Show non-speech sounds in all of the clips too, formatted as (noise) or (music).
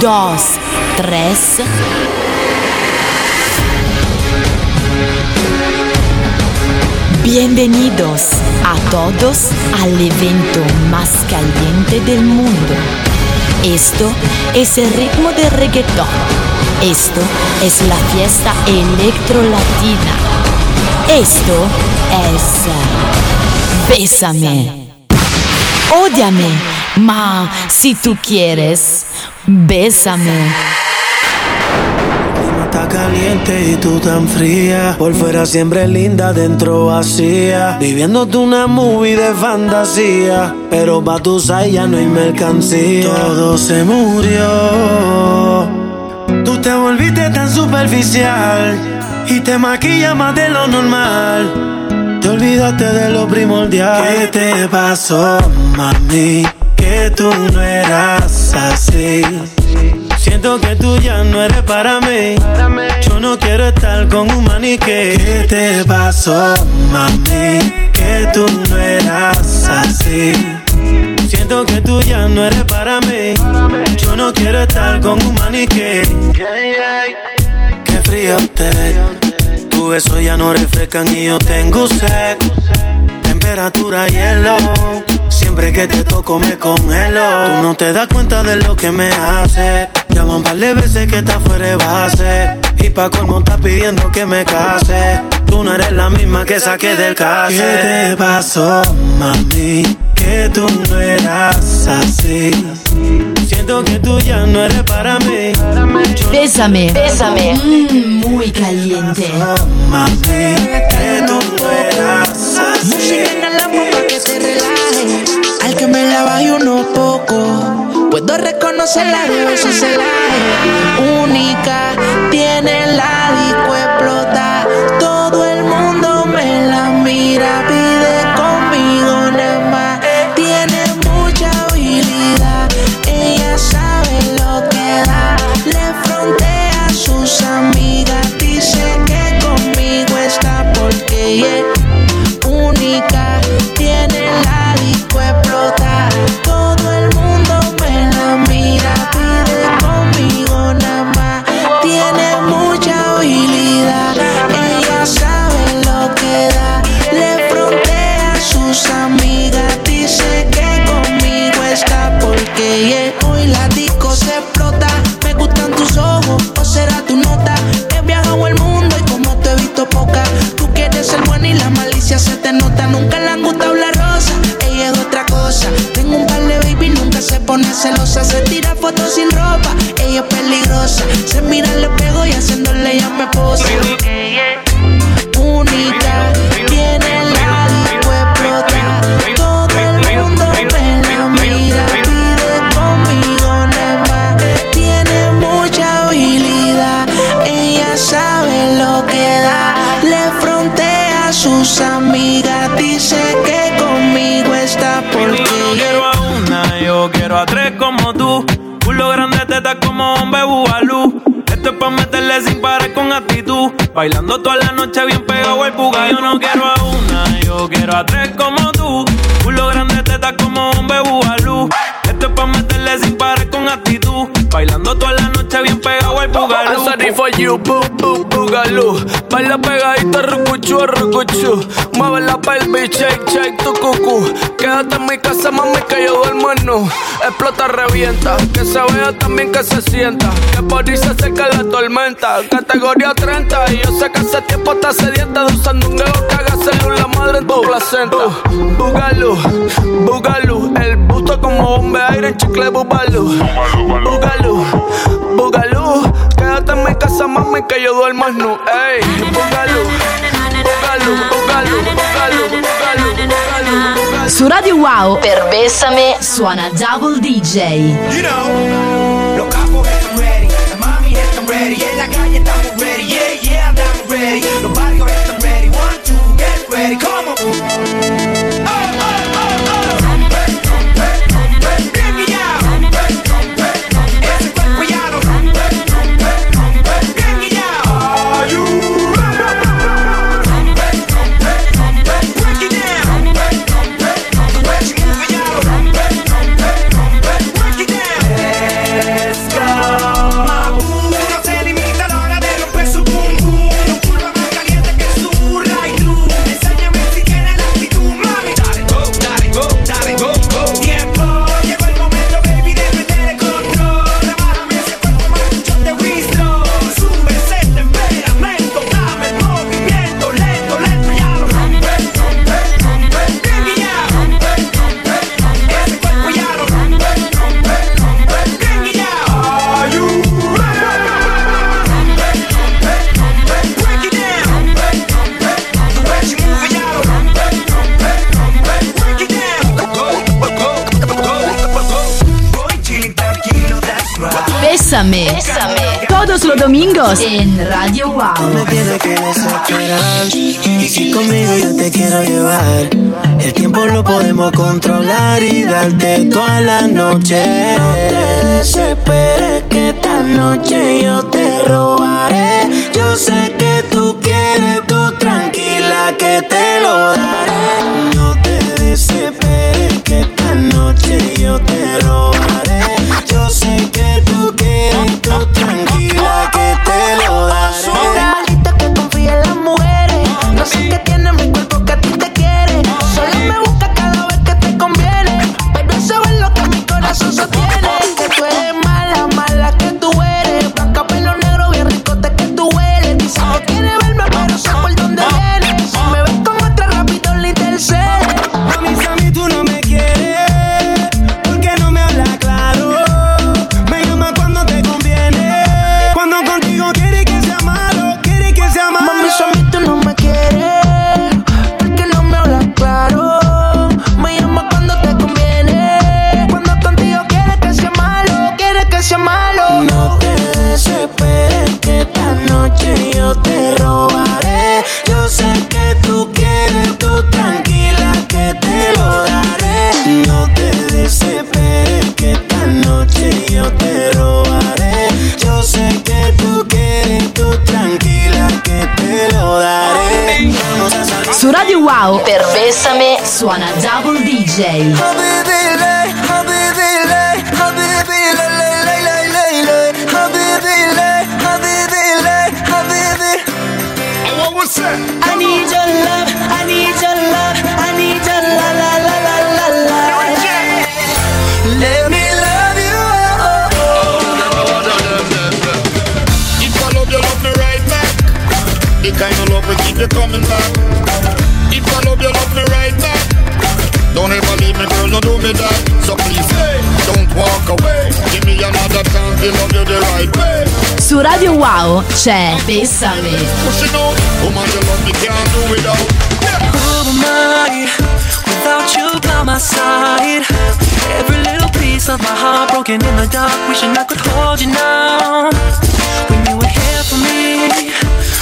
dos, tres. Bienvenidos a todos al evento más caliente del mundo. Esto es el ritmo de reggaetón. Esto es la fiesta electro latina. Esto es Bésame. Ódiame, ma si tú quieres, bésame está caliente y tú tan fría. Por fuera siempre linda, dentro vacía. Viviéndote una movie de fantasía. Pero pa' tu ya no hay mercancía. Todo se murió. Tú te volviste tan superficial. Y te maquillas más de lo normal. Te olvidaste de lo primordial. ¿Qué te pasó, mami? Que tú no eras Siento que tú ya no eres para mí. Yo no quiero estar con un maniquí. ¿Qué te pasó, mami? Que tú no eras así. Siento que tú ya no eres para mí. Yo no quiero estar con un maniquí. Qué frío usted. Tu beso ya no refrescan y yo tengo sed. Temperatura hielo Siempre que te toco me congelo. Tú no te das cuenta de lo que me hace. Llaman par de veces que estás fuera de base. Y pa' colmo estás pidiendo que me case. Tú no eres la misma que saqué del case. ¿Qué te pasó, mami? Que tú no eras así. Siento que tú ya no eres para mí. Bésame, bésame. Mm, muy caliente. Mami, que tú que me la baje uno poco. Puedo reconocerla de besos celaje. Única, tiene la celosa. Se tira fotos sin ropa, ella es peligrosa. Se mira al espejo y haciéndole ya me posa. Sin parar con actitud. Bailando toda la noche bien pegado al puga. Yo no quiero a una, yo quiero a tres como tú. Culo grande, teta como hombre bubalú. Esto es pa' meterle sin parar con actitud. Bailando toda la noche bien pegado al pugalú. I'm sorry for you, boo, boo, boogaloo. Baila pegadito, rucuchu, rucuchu. Mueve la pelvis, shake, shake tu cucú. Quédate en mi casa, mami, que yo duermo en nu. Explota, revienta. Que se vea también que se sienta. Que por ahí se seca la tormenta. Categoría 30. Y yo sé que hace tiempo está sedienta de usando un dedo que haga célula madre en tu placenta. Boogaloo, boogaloo. El busto como bombe aire en chicle bubaloo. Boogaloo, boogaloo. Quédate en mi casa, mami, que yo duermo nu. Ey, boogaloo, boogaloo, boogaloo, boogaloo, boogaloo. Su Radio Wow per Bésame suona Double DJ. You know, los capos están ready, las mami están ready, en la calle estamos Bésame. Todos los domingos en Radio Wow. me tienes que desesperar. Y si conmigo yo te quiero llevar, el tiempo lo podemos controlar y darte toda la noche. No te desesperes que esta noche yo te robaré. Yo sé que tú quieres, tú tranquila que te lo daré. No te desesperes que esta noche yo te robaré. Suona Double DJ. I need your love, I need your love, I need your la la la la la la. Let me love you. If I love you, love me right back. The kind of love keep you coming back. Me, girl, don't do me that. So please, hey, don't walk away. Give me another chance to love you the right way. Su Radio Wow c'è Bésame. Pushing on, woman, you love me, can't do without. Who am I without you by my side? Every little piece of my heart broken in the dark, wishing I could hold you now. When you were here for me,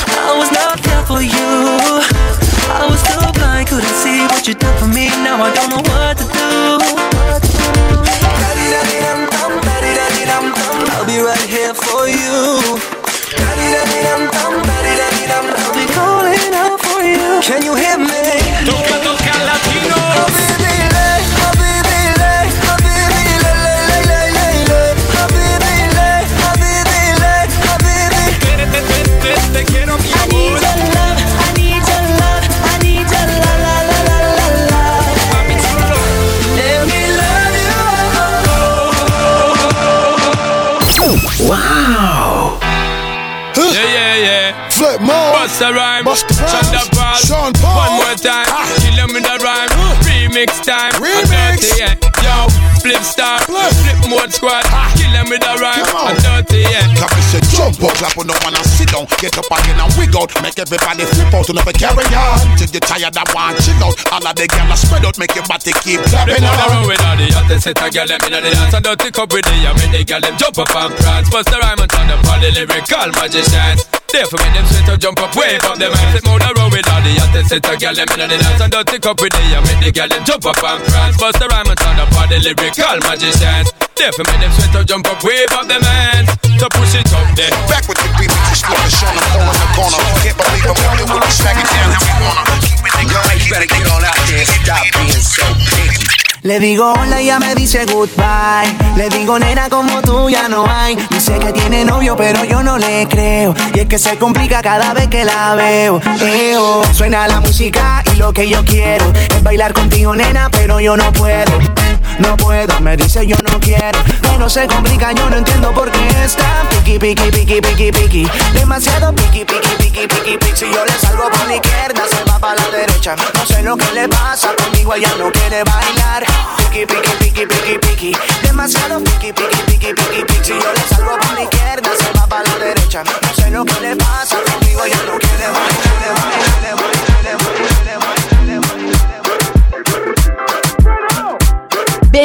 I was not there for you. I was so blind, couldn't see what you did for me. Now I don't know what to do. I'll be right here for you. I'll be calling out for you. Can you hear me? Yeah, yeah. Flip mode. Bust a rhyme. Bust the rhymes. Shonda Paul. Sean Paul. One more time. Ah. Kill him with a rhyme. Remix time. Remix. A dirty, yeah. Yo, flip star. Flip. Flip mode squad. Ah. Kill him with a rhyme. Come A on. dirty, yeah. Come and say jump up, clap on the one and sit down. Get up again and wig out. Make everybody flip out and never carry on. Till you tired of one chill out. All of the gyal spread out, make your body keep Flip clapping on the on. road with all the hottest set a girl them inna the dance. A dirty cup with the and make the girl them jump up and prance. Bust the rhyme and turn up all the lyrical magicians. Therefore make them sweat to jump up, wave up them hands. Flip on the road with all the hottest set a girl them inna the dance. A dirty cup with the and make the girl them jump up and prance. Bust the rhyme and turn up all the lyrical magicians. Therefore make them sweat to jump up, wave up them hands. So push it up there. Back with the remix, just like Sean Paul in the corner. Can't believe I'm on it with the smack it down how we wanna. Keep it together, you better get on out there and stop being so picky. Le digo hola y ella me dice goodbye. Le digo nena como tú ya no hay. Dice que tiene novio pero yo no le creo. Y es que se complica cada vez que la veo. Eo. Suena la música y lo que yo quiero es bailar contigo nena pero yo no puedo. No puedo, me dice yo no quiero. Pero se complica, yo no entiendo por qué está piqui, piqui, piqui, piqui, piqui. Demasiado piqui, piqui, piqui, piqui, piqui. Si yo le salgo por la izquierda, se va para la derecha. No sé lo que le pasa, conmigo ella no quiere bailar. Piqui, piqui, piqui, piqui, piqui. Demasiado piqui, piqui, piqui, piqui, piqui. Si yo le salgo por la izquierda, se va para la derecha. No sé lo que le pasa, conmigo ella no quiere bailar.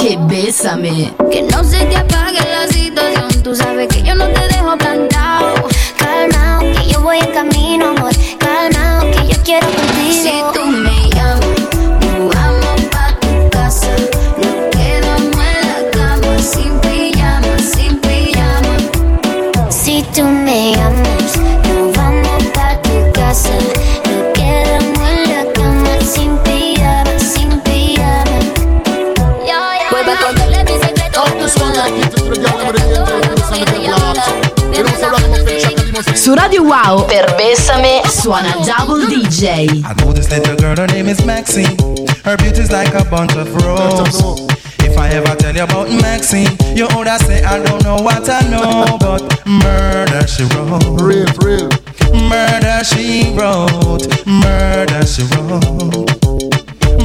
¡Qué bésame! que no se te apague Wow per Bessame suona Double DJ. I know this little girl, her name is Maxine. Her beauty's like a bunch of roses. If I ever tell you about Maxine, you would say I don't know what I know, but murder she wrote. Real, real. Murder she wrote. Murder she wrote.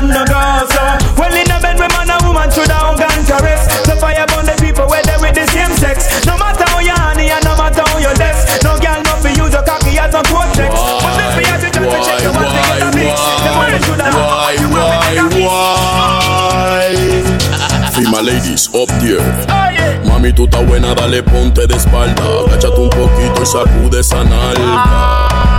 go so. Well in a bed with man and woman should have and caress. So fire burn the people where they with the same sex. No matter how you honey and no matter how you less. No girl no fi use your cocky as a cortex. But if you have to just to check get a mix. The should have Why, you why, mix. why? Female ladies up there. Mami, tú estás buena, dale ponte de espalda. Agáchate un poquito y sacude esa nalga. Ah.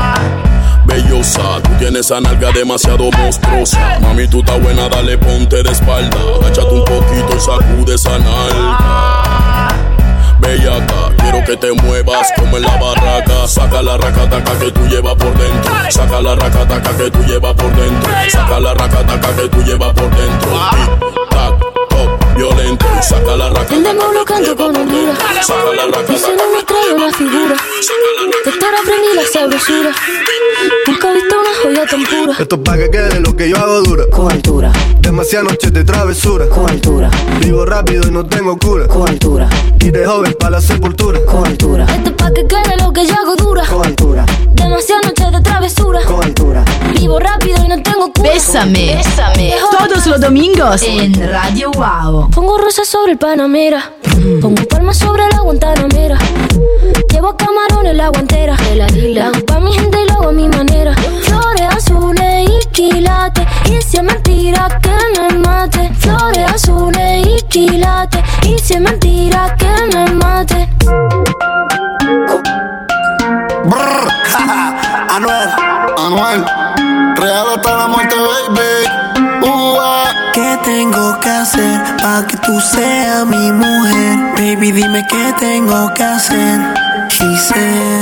Bellosa, tú tienes esa nalga demasiado monstruosa. Mami, tú estás buena, dale ponte de espalda. Agáchate un poquito y sacude esa nalga. Bellaca, quiero que te muevas como en la barraca. Saca la racataca que tú llevas por dentro. Saca la racataca que tú llevas por dentro. Saca la racataca que tú llevas por dentro. Tic, tac, Y saca la demonio canto con Honduras. Saca la Dice racataca. no me trae una figura. Doctor aprendí la sabrosura. Nunca he visto una joya tan pura. Esto es pa' que quede lo que yo hago dura. Con altura, Demasiadas noches de travesura. con altura, Vivo rápido y no tengo cura. con altura, Y de joven para la sepultura. con altura, Esto es pa' que quede lo que yo hago dura. con altura, Demasiadas noches de travesura. con altura. Vivo rápido y no tengo cura. Bésame. Bésame. Todos los domingos en Radio Wow. Pongo rosas sobre el Panamera. Pongo palmas sobre la Guantanamera. Llevo camarón en la guantera. De la isla. Pa' mi gente y lo hago a mi manera. Flores azules y quilates. Y si es mentira que me mate. Flores azules y quilates. Y si es mentira que me mate. (laughs) Anuel, Anuel, real hasta la muerte, baby. ¿Qué tengo que hacer para que tú seas mi mujer? Baby, dime qué tengo que hacer. Giselle,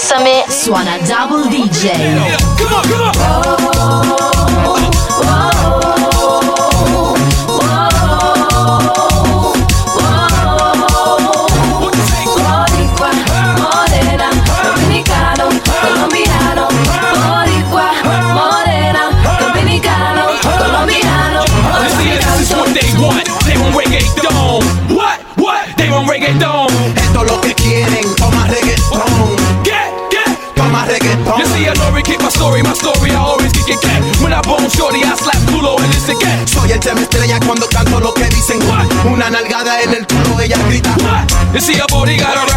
Bessame suona Double DJ. cuando canto lo que dicen. Una nalgada en el culo, ella grita. You see a booty got a.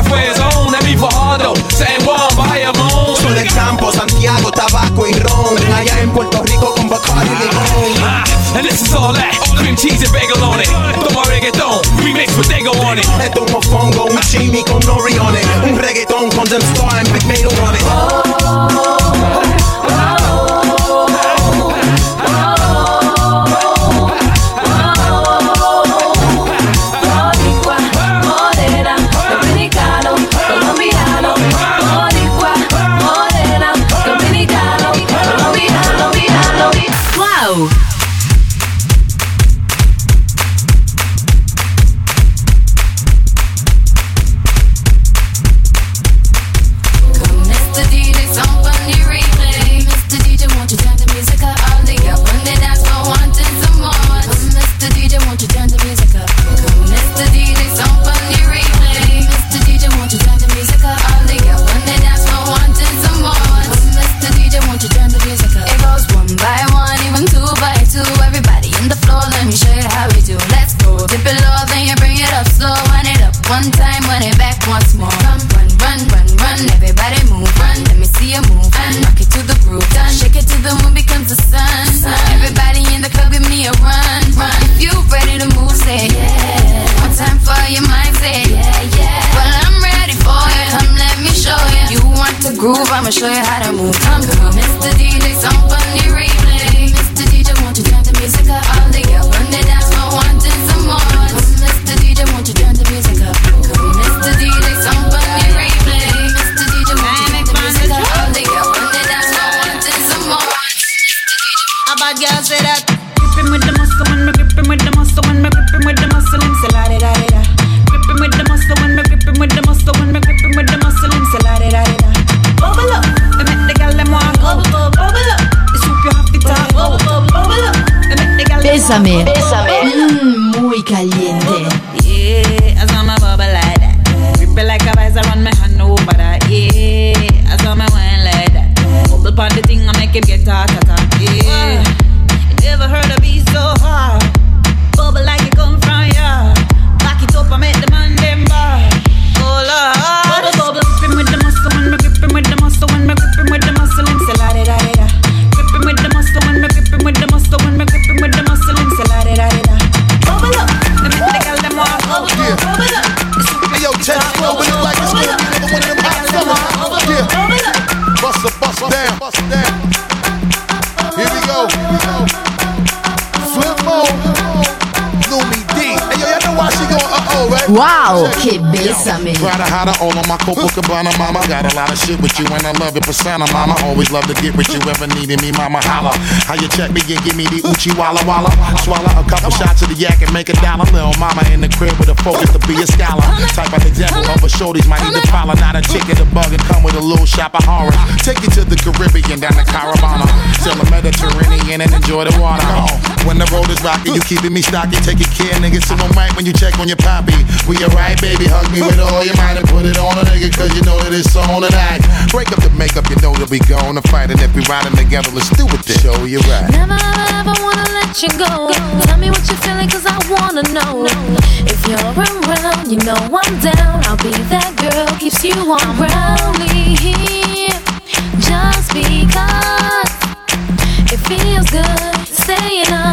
I'm gonna miss the DJ, somebody Amém. wow. Que bésame. Try to hide all on my Copa Cabana, mama. Got a lot of shit with you and I love it, persona, mama. Always love to get with you, ever needed me, mama. Holla. How you check me and give me the Uchi Walla Walla. Swallow a couple shots of the yak and make a dollar. Little mama in the crib with a focus to be a scholar. Type of example of a shorties might need to follow. Not a chicken, a bug, and come with a little shop of horror. Take you to the Caribbean, down to Carabana, Still the Mediterranean and enjoy the water. Oh when the road is rocky. You keeping me stocky, taking care, nigga. So I'm right when you check on your poppy. We alright, baby. Hug me with all your might and put it on a nigga, cause you know that it's on tonight. Break up the makeup, you know that we gonna fight it. if we riding together. Let's do it this. Show you right. Never ever, ever wanna let you go. Tell me what you're feeling, cause I wanna know. If you're around, you know I'm down. I'll be that girl, keeps you on. I'm just because it feels good staying up.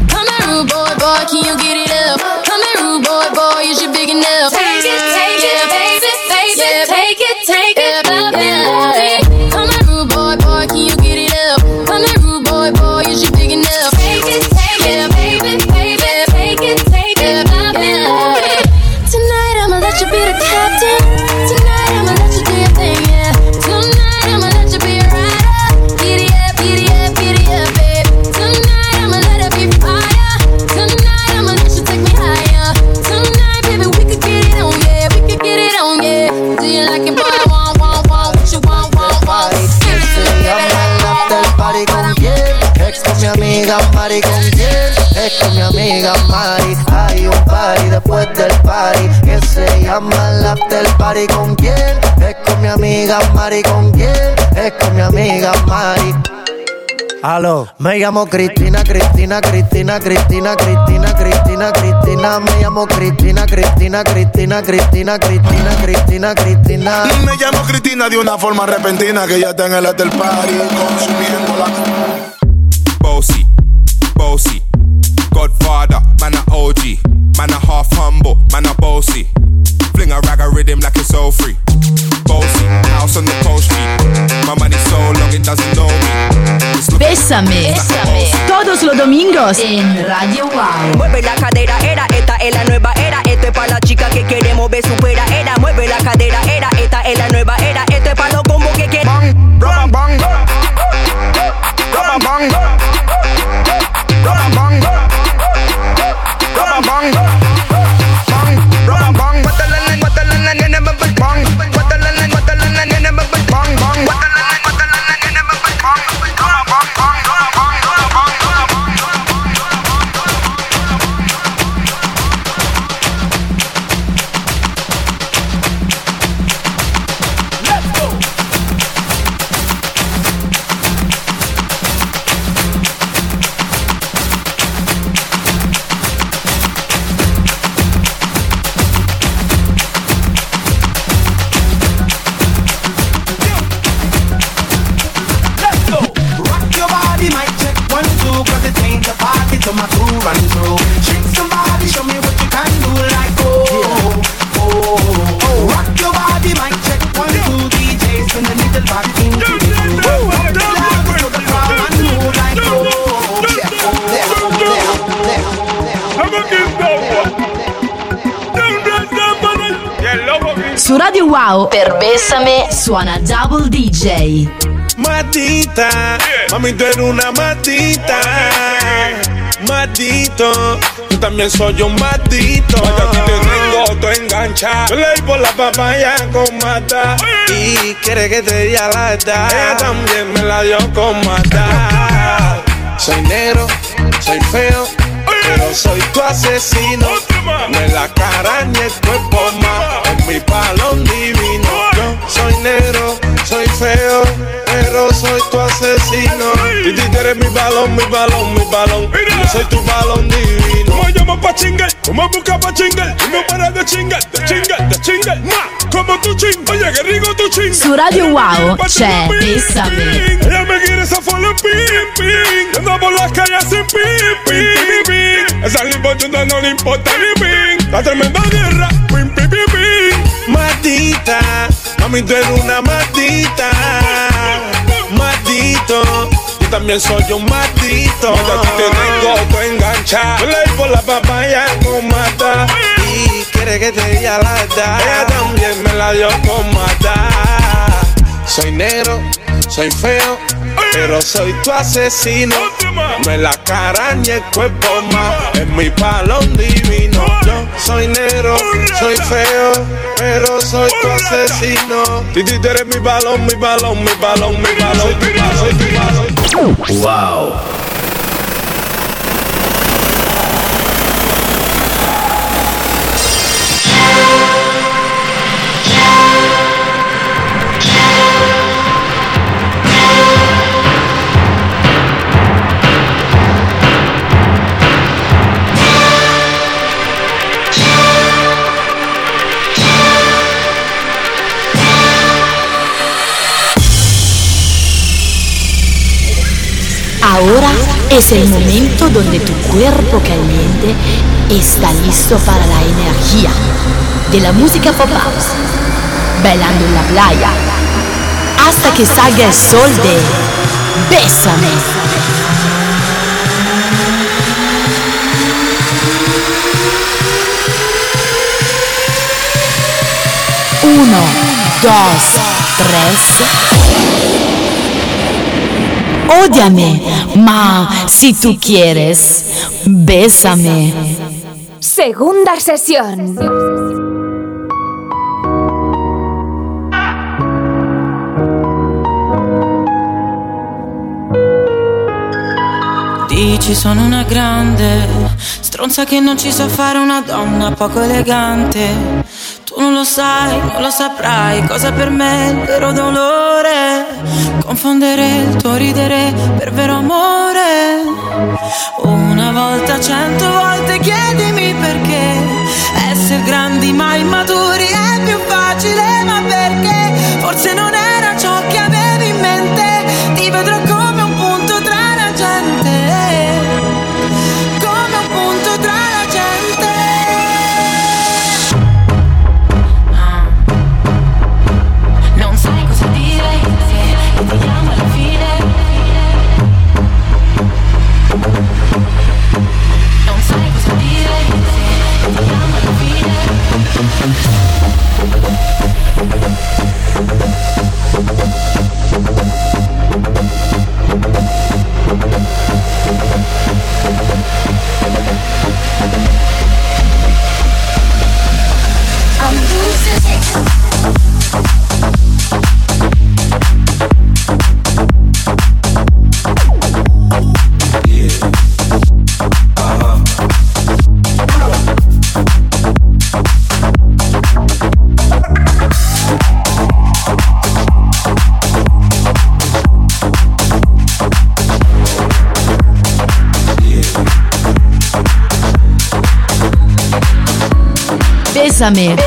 Rude boy, boy, can you get it up? Come here, rude boy, boy, is you big enough? Take it, take it, baby, baby, take it, take it, amiga Mari con quién? Es con mi amiga Mari. Aló, me llamo Cristina, Cristina, Cristina, Cristina, Cristina, Cristina, Cristina, me llamo Cristina, Cristina, Cristina, Cristina, Cristina, Cristina, Cristina. Me llamo Cristina de una forma repentina que ya está en el after party consumiendo la Bossy, bossy, Godfather, man a OG, man a half humble, man a bossy. Fling a rag a rhythm like it's all free. Bossy, house on the coast street. My money so long it doesn't know me. Bésame. Todos los domingos en Radio Wow. Mueve la cadera, era, esta es la nueva era. Esto es para la chica que quiere mover su pera, era. Mueve la cadera, era, esta es la nueva DJ. Matita, mami tú eres una matita. Matito, yo también soy un matito. Mata, aquí te tengo, tú engancha. Yo le por la papaya con mata. Y quiere que te diga la edad. Ella también me la dio con mata. Soy negro, soy feo, pero soy tu asesino. Me la eres mi balón, mi balón, mi balón. Yo soy tu balón divino. Como llamo pa' chingar, como busca pa' chingar. Y no para de chingar, de chingar, de chingar. Ma, como tu ching, oye, que rico tu ching. Su Radio Wow c'è Bessame. Ella me quiere esa folla pim, pim. Anda por las calles sin pim, pim, pim, pim. Esa lipochuda no le importa ni pim. La tremenda guerra, pim, pim, pim, pim. Matita, mami tú eres una matita. Matito, también soy un matito. Mata, aquí te tengo, tú engancha. Yo le di por la papaya con mata. Y quiere que te diga la edad. Ella también me la dio con mata. Soy negro, soy feo, pero soy tu asesino. Me la cara ni el cuerpo más, es mi palón divino. Yo soy negro, soy feo, pero soy tu asesino. Titi, tú eres mi balón, mi balón, mi balón, mi balón, mi Wow. es el momento donde tu cuerpo caliente está listo para la energía de la música pop house, bailando en la playa, hasta que salga el sol de Bésame. Uno, dos, tres. Ódiame, ma si tú quieres, bésame. Segunda sesión. Dici sono una grande stronza che non ci sa fare una donna poco elegante. Non lo sai, non lo saprai cosa per me è il vero dolore. Confondere il tuo ridere per vero amore. Una volta, cento volte chiedimi perché essere grandi ma immaturi è più facile, Bésame.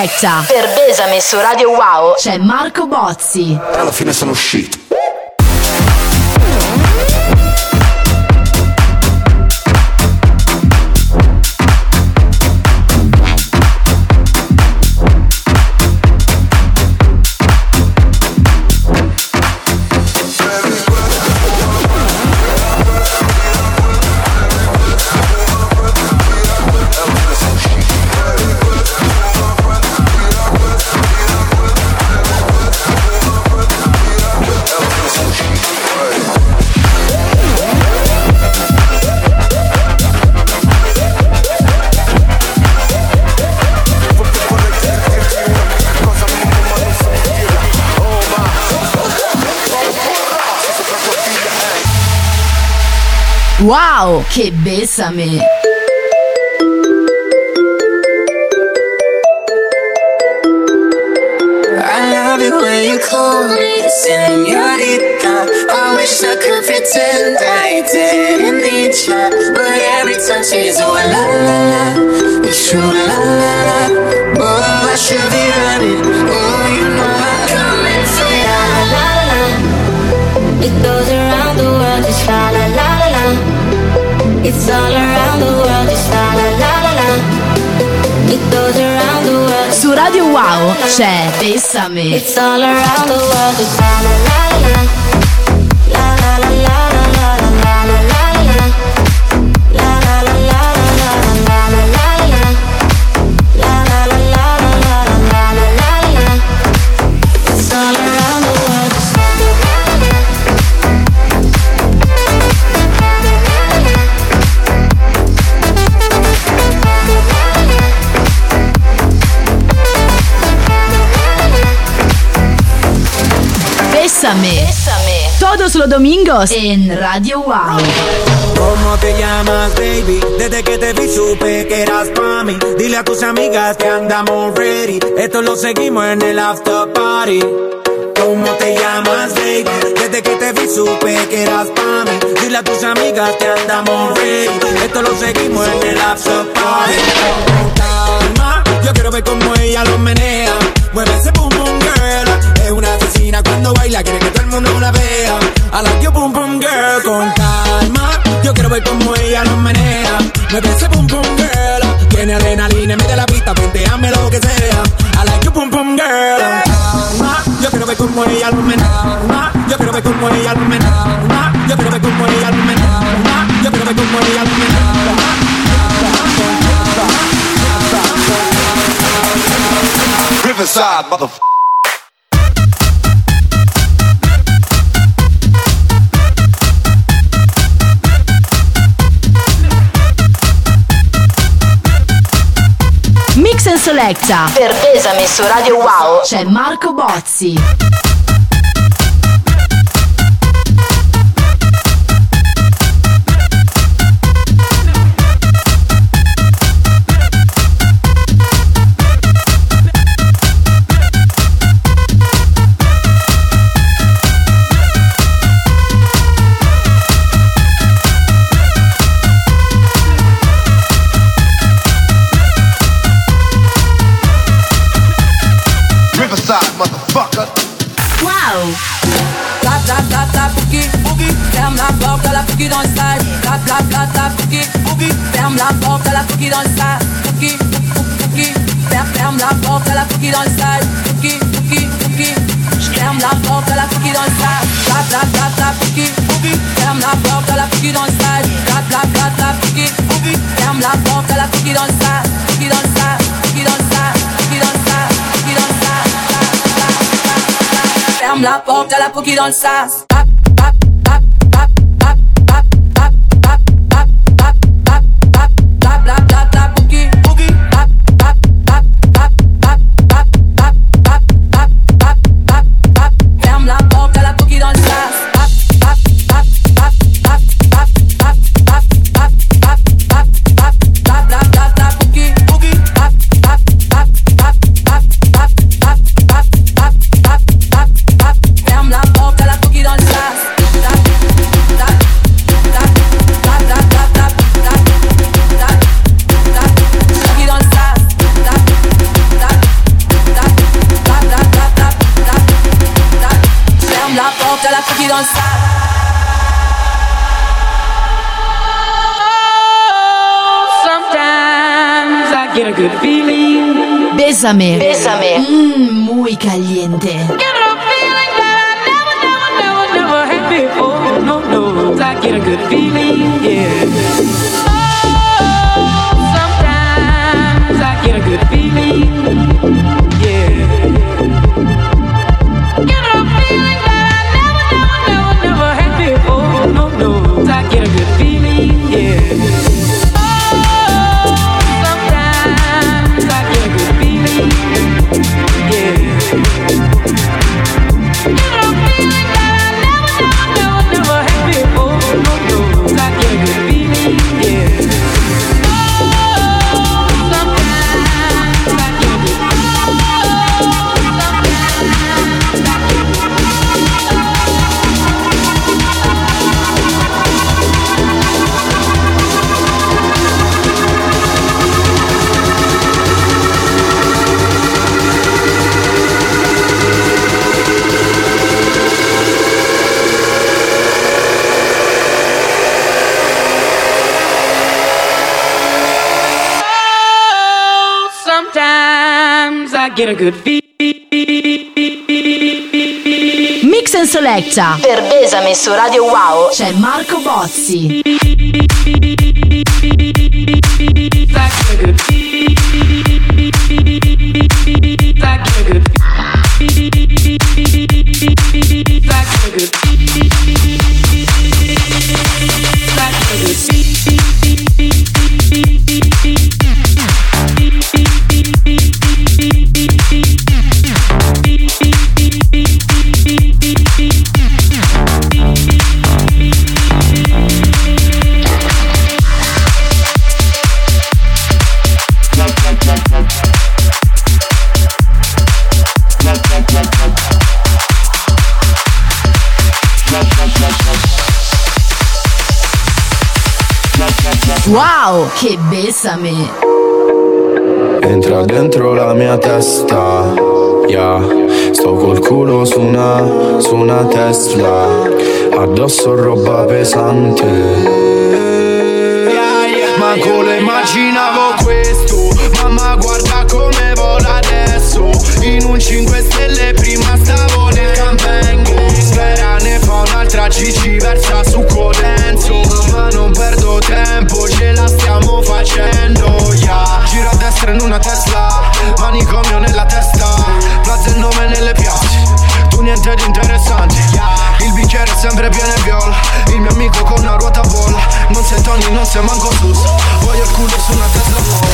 Selecta. Per Besame su Radio Wow c'è Marco Bozzi. Alla fine sono uscito. Che bésame. I love it when you call me señorita. I wish I could pretend I didn't need you, but every time she's oh la la la, it's true la la la. Su Radio Wow c'è Bessame. It's all around the world, just la la la la Bésame. Todos los domingos en Radio Wow. ¿Cómo te llamas, baby? Desde que te vi supe que eras pa' mí. Dile a tus amigas que andamos ready. Esto lo seguimos en el after party. ¿Cómo te llamas, baby? Desde que te vi supe que eras pa' mí. Dile a tus amigas que andamos ready. Esto lo seguimos en el after party. Calma, yo quiero ver cómo ella lo menea. Mueve ese girl. Es una asesina cuando baila, quiere que todo el mundo la vea. I like your boom boom girl. Con calma, yo quiero ver cómo ella lo menea. Mueve ese boom boom girl. Tiene adrenalina, mete la pista, penteame lo que sea. I like your boom boom girl. Calma, yo quiero ver cómo ella lo menea. Yo quiero ver cómo ella lo menea. Yo quiero ver cómo ella lo menea. Yo quiero ver cómo ella lo menea. Riverside, motherfucker. Selecta. Per Bésame su Radio Wow c'è Marco Bozzi. on SARS. Get a good feeling. Bésame. Bésame. Mm, muy caliente. Get a good feeling, yeah. Oh, sometimes I get a good feeling. I get a good feel. Mix and Selecta. Per Besame su Radio Wow c'è Marco Bozzi. Wow, che besame! Entra dentro la mia testa, yeah. Sto col culo su una, su una Tesla, addosso roba pesante. Manco lo immaginavo questo Sei manco sus Voglio il culo su una Tesla nuova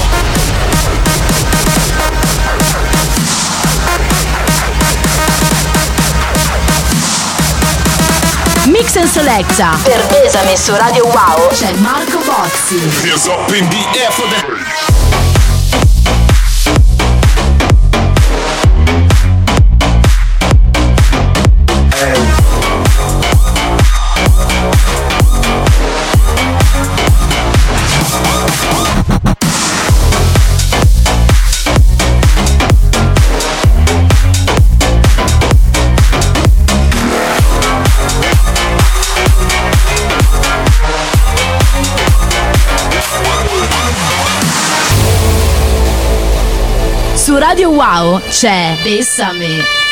Mix and Selecta. Per Besame su Radio Wow c'è Marco Bozzi. Hands up in the air for the. Radio Wow c'è Besame.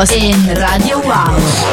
Costa in Radio Wow.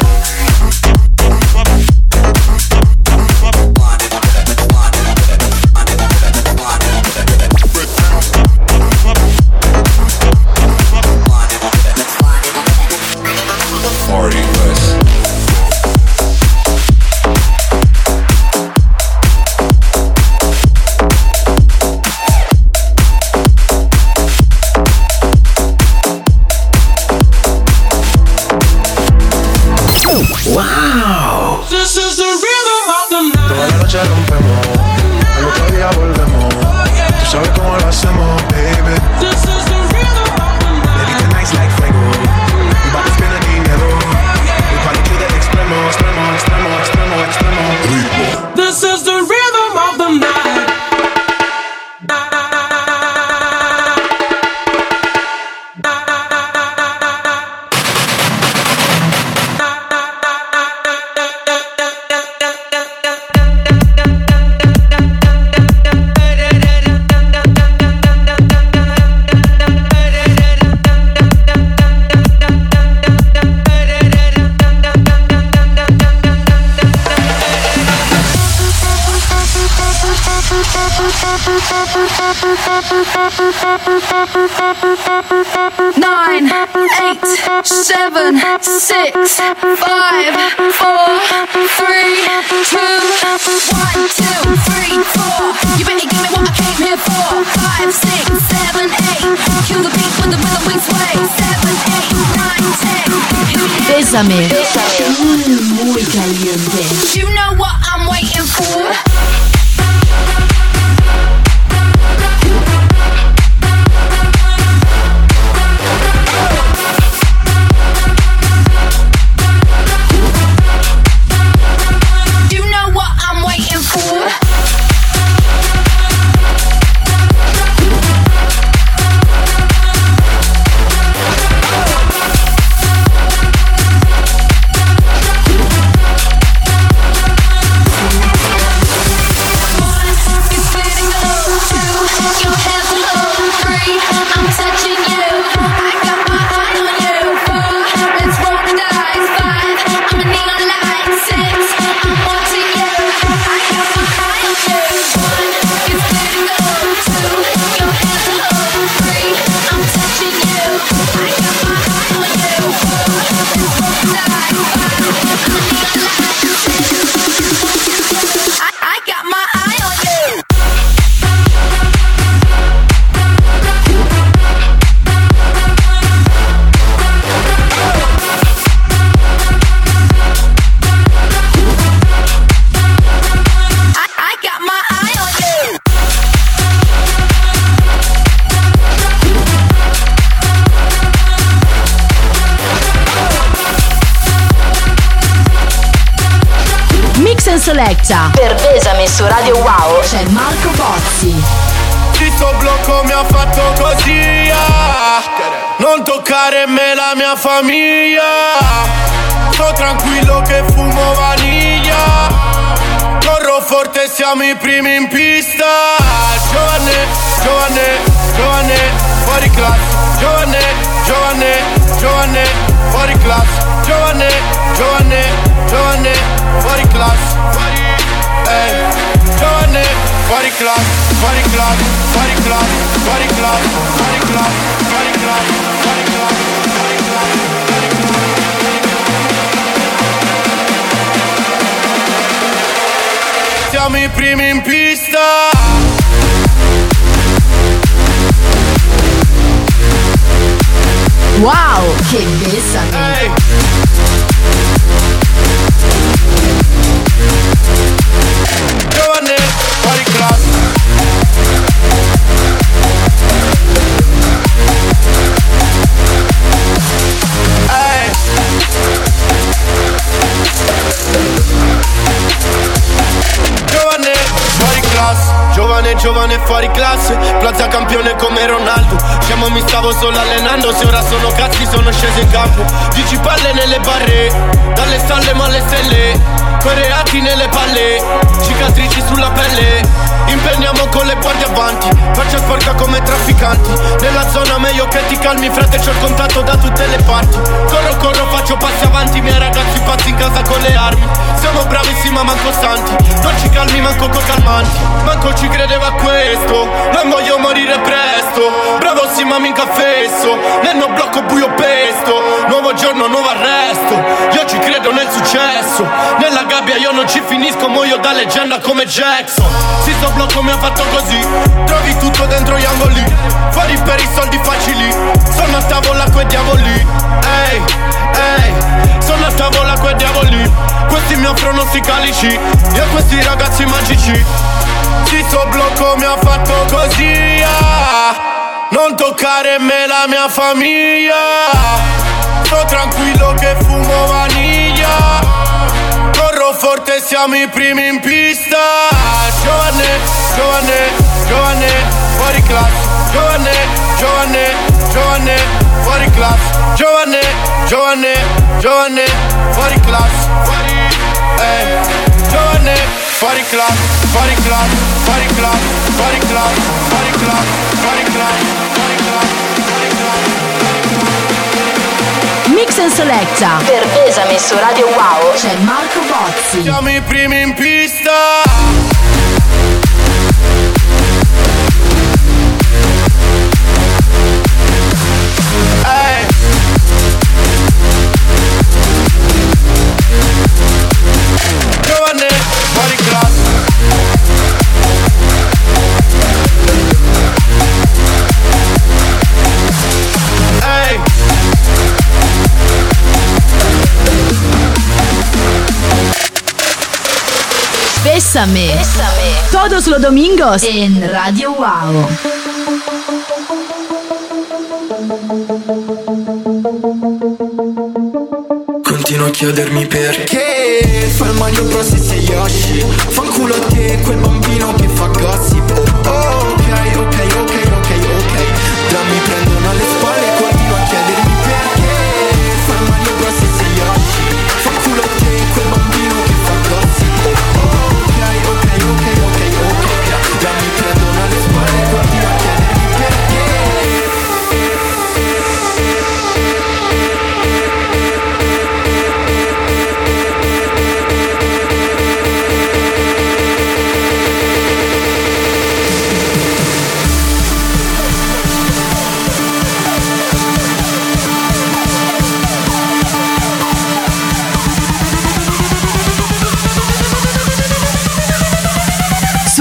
Selecta. Per Besame su Radio Wow. C'è Marco Bozzi. Questo blocco mi ha fatto così ah. Non toccare me la mia famiglia. Sto tranquillo che fumo vaniglia. Corro forte siamo i primi in pista. Giovane, giovane, giovane Fuori classe. Giovane, giovane, giovane Fuori classe. Giovane, giovane, giovane Fuori classe. eh, Siamo i primi in pista Wow, che besame. Giovane, giovane, fuori classe. Plaza campione come Ronaldo. Scemo mi stavo solo allenando. Se ora sono cazzi sono sceso in campo. Dici palle nelle barre. Dalle stalle ma alle stelle. Coreati nelle palle. Cicatrici sulla pelle Impegniamo con le guardie avanti Faccia sporca come trafficanti. Nella zona meglio che ti calmi Frate c'ho il contatto da tutte le parti. Corro, corro, faccio passi avanti Miei ragazzi pazzi in casa con le armi. Siamo bravissimi ma manco stanti Non ci calmi manco con calmanti. Manco ci credeva questo Non voglio morire presto. Bravo sì ma minca fesso Nel mio blocco buio pesto. Nuovo giorno, nuovo arresto Io ci credo nel successo. Nella gabbia io non ci finisco Muoio da leggenda come Jackson. Si sto blocco mi ha fatto così. Trovi tutto dentro gli angoli. Fuori per i soldi facili. Sono a tavola quei diavoli. Ehi, ehi. Sono a tavola quei diavoli. Questi mi offrono sti calici. Io questi ragazzi magici. Sì, sto blocco mi ha fatto così ah. Non toccare me la mia famiglia. Sto tranquillo che fumo vaniglia forte, siamo i primi in pista. Giovane, giovane, giovane, fuori classe. Giovane, giovane, giovane, fuori classe. Giovane, giovane, giovane, fuori classe. Fuori, eh. Giovane, fuori classe, fuori classe, fuori classe, fuori classe, fuori classe, fuori classe, Mix and Selecta. Per Besame su Radio Wow c'è Marco Bozzi. Siamo i primi in pista Bésame. Todos los domingos. En Radio Wow. Continuo a chiedermi perché. Fa il Mario Bros e sei Yoshi. Fa il culo a te quel bambino che fa gossip. Oh, ok, ok,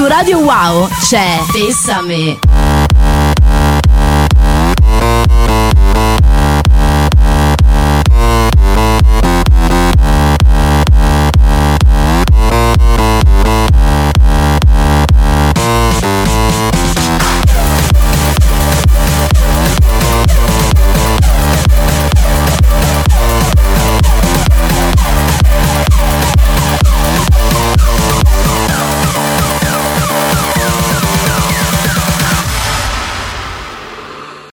Radio Wow c'è Bessame.